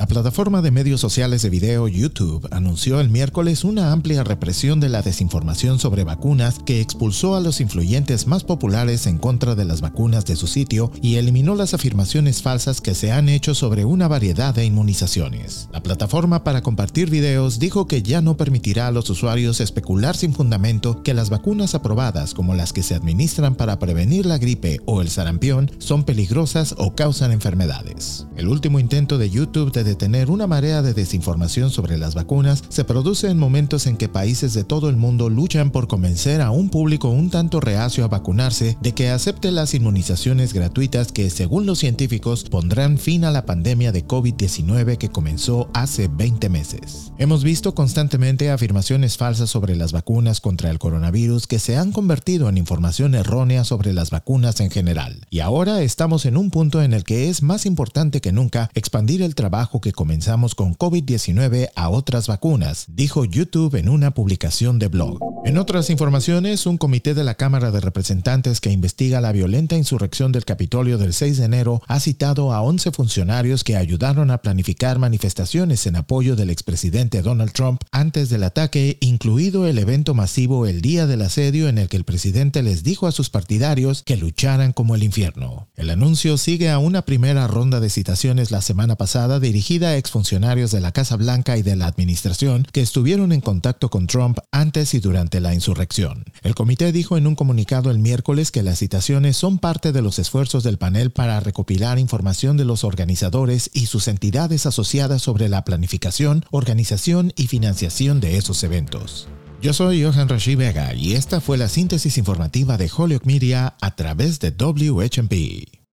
La plataforma de medios sociales de video YouTube anunció el miércoles una amplia represión de la desinformación sobre vacunas que expulsó a los influyentes más populares en contra de las vacunas de su sitio y eliminó las afirmaciones falsas que se han hecho sobre una variedad de inmunizaciones. La plataforma para compartir videos dijo que ya no permitirá a los usuarios especular sin fundamento que las vacunas aprobadas como las que se administran para prevenir la gripe o el sarampión son peligrosas o causan enfermedades. El último intento de YouTube de tener una marea de desinformación sobre las vacunas se produce en momentos en que países de todo el mundo luchan por convencer a un público un tanto reacio a vacunarse de que acepte las inmunizaciones gratuitas que, según los científicos, pondrán fin a la pandemia de COVID-19 que comenzó hace 20 meses. Hemos visto constantemente afirmaciones falsas sobre las vacunas contra el coronavirus que se han convertido en información errónea sobre las vacunas en general. Y ahora estamos en un punto en el que es más importante que nunca expandir el trabajo que comenzamos con COVID-19 a otras vacunas, dijo YouTube en una publicación de blog. En otras informaciones, un comité de la Cámara de Representantes que investiga la violenta insurrección del Capitolio del 6 de enero ha citado a 11 funcionarios que ayudaron a planificar manifestaciones en apoyo del expresidente Donald Trump antes del ataque, incluido el evento masivo el día del asedio en el que el presidente les dijo a sus partidarios que lucharan como el infierno. El anuncio sigue a una primera ronda de citaciones la semana pasada dirigida a exfuncionarios de la Casa Blanca y de la administración que estuvieron en contacto con Trump antes y durante la insurrección. El comité dijo en un comunicado el miércoles que las citaciones son parte de los esfuerzos del panel para recopilar información de los organizadores y sus entidades asociadas sobre la planificación, organización y financiación de esos eventos. Yo soy Johan Rashi Vega y esta fue la síntesis informativa de Holyoke Media a través de WHMP.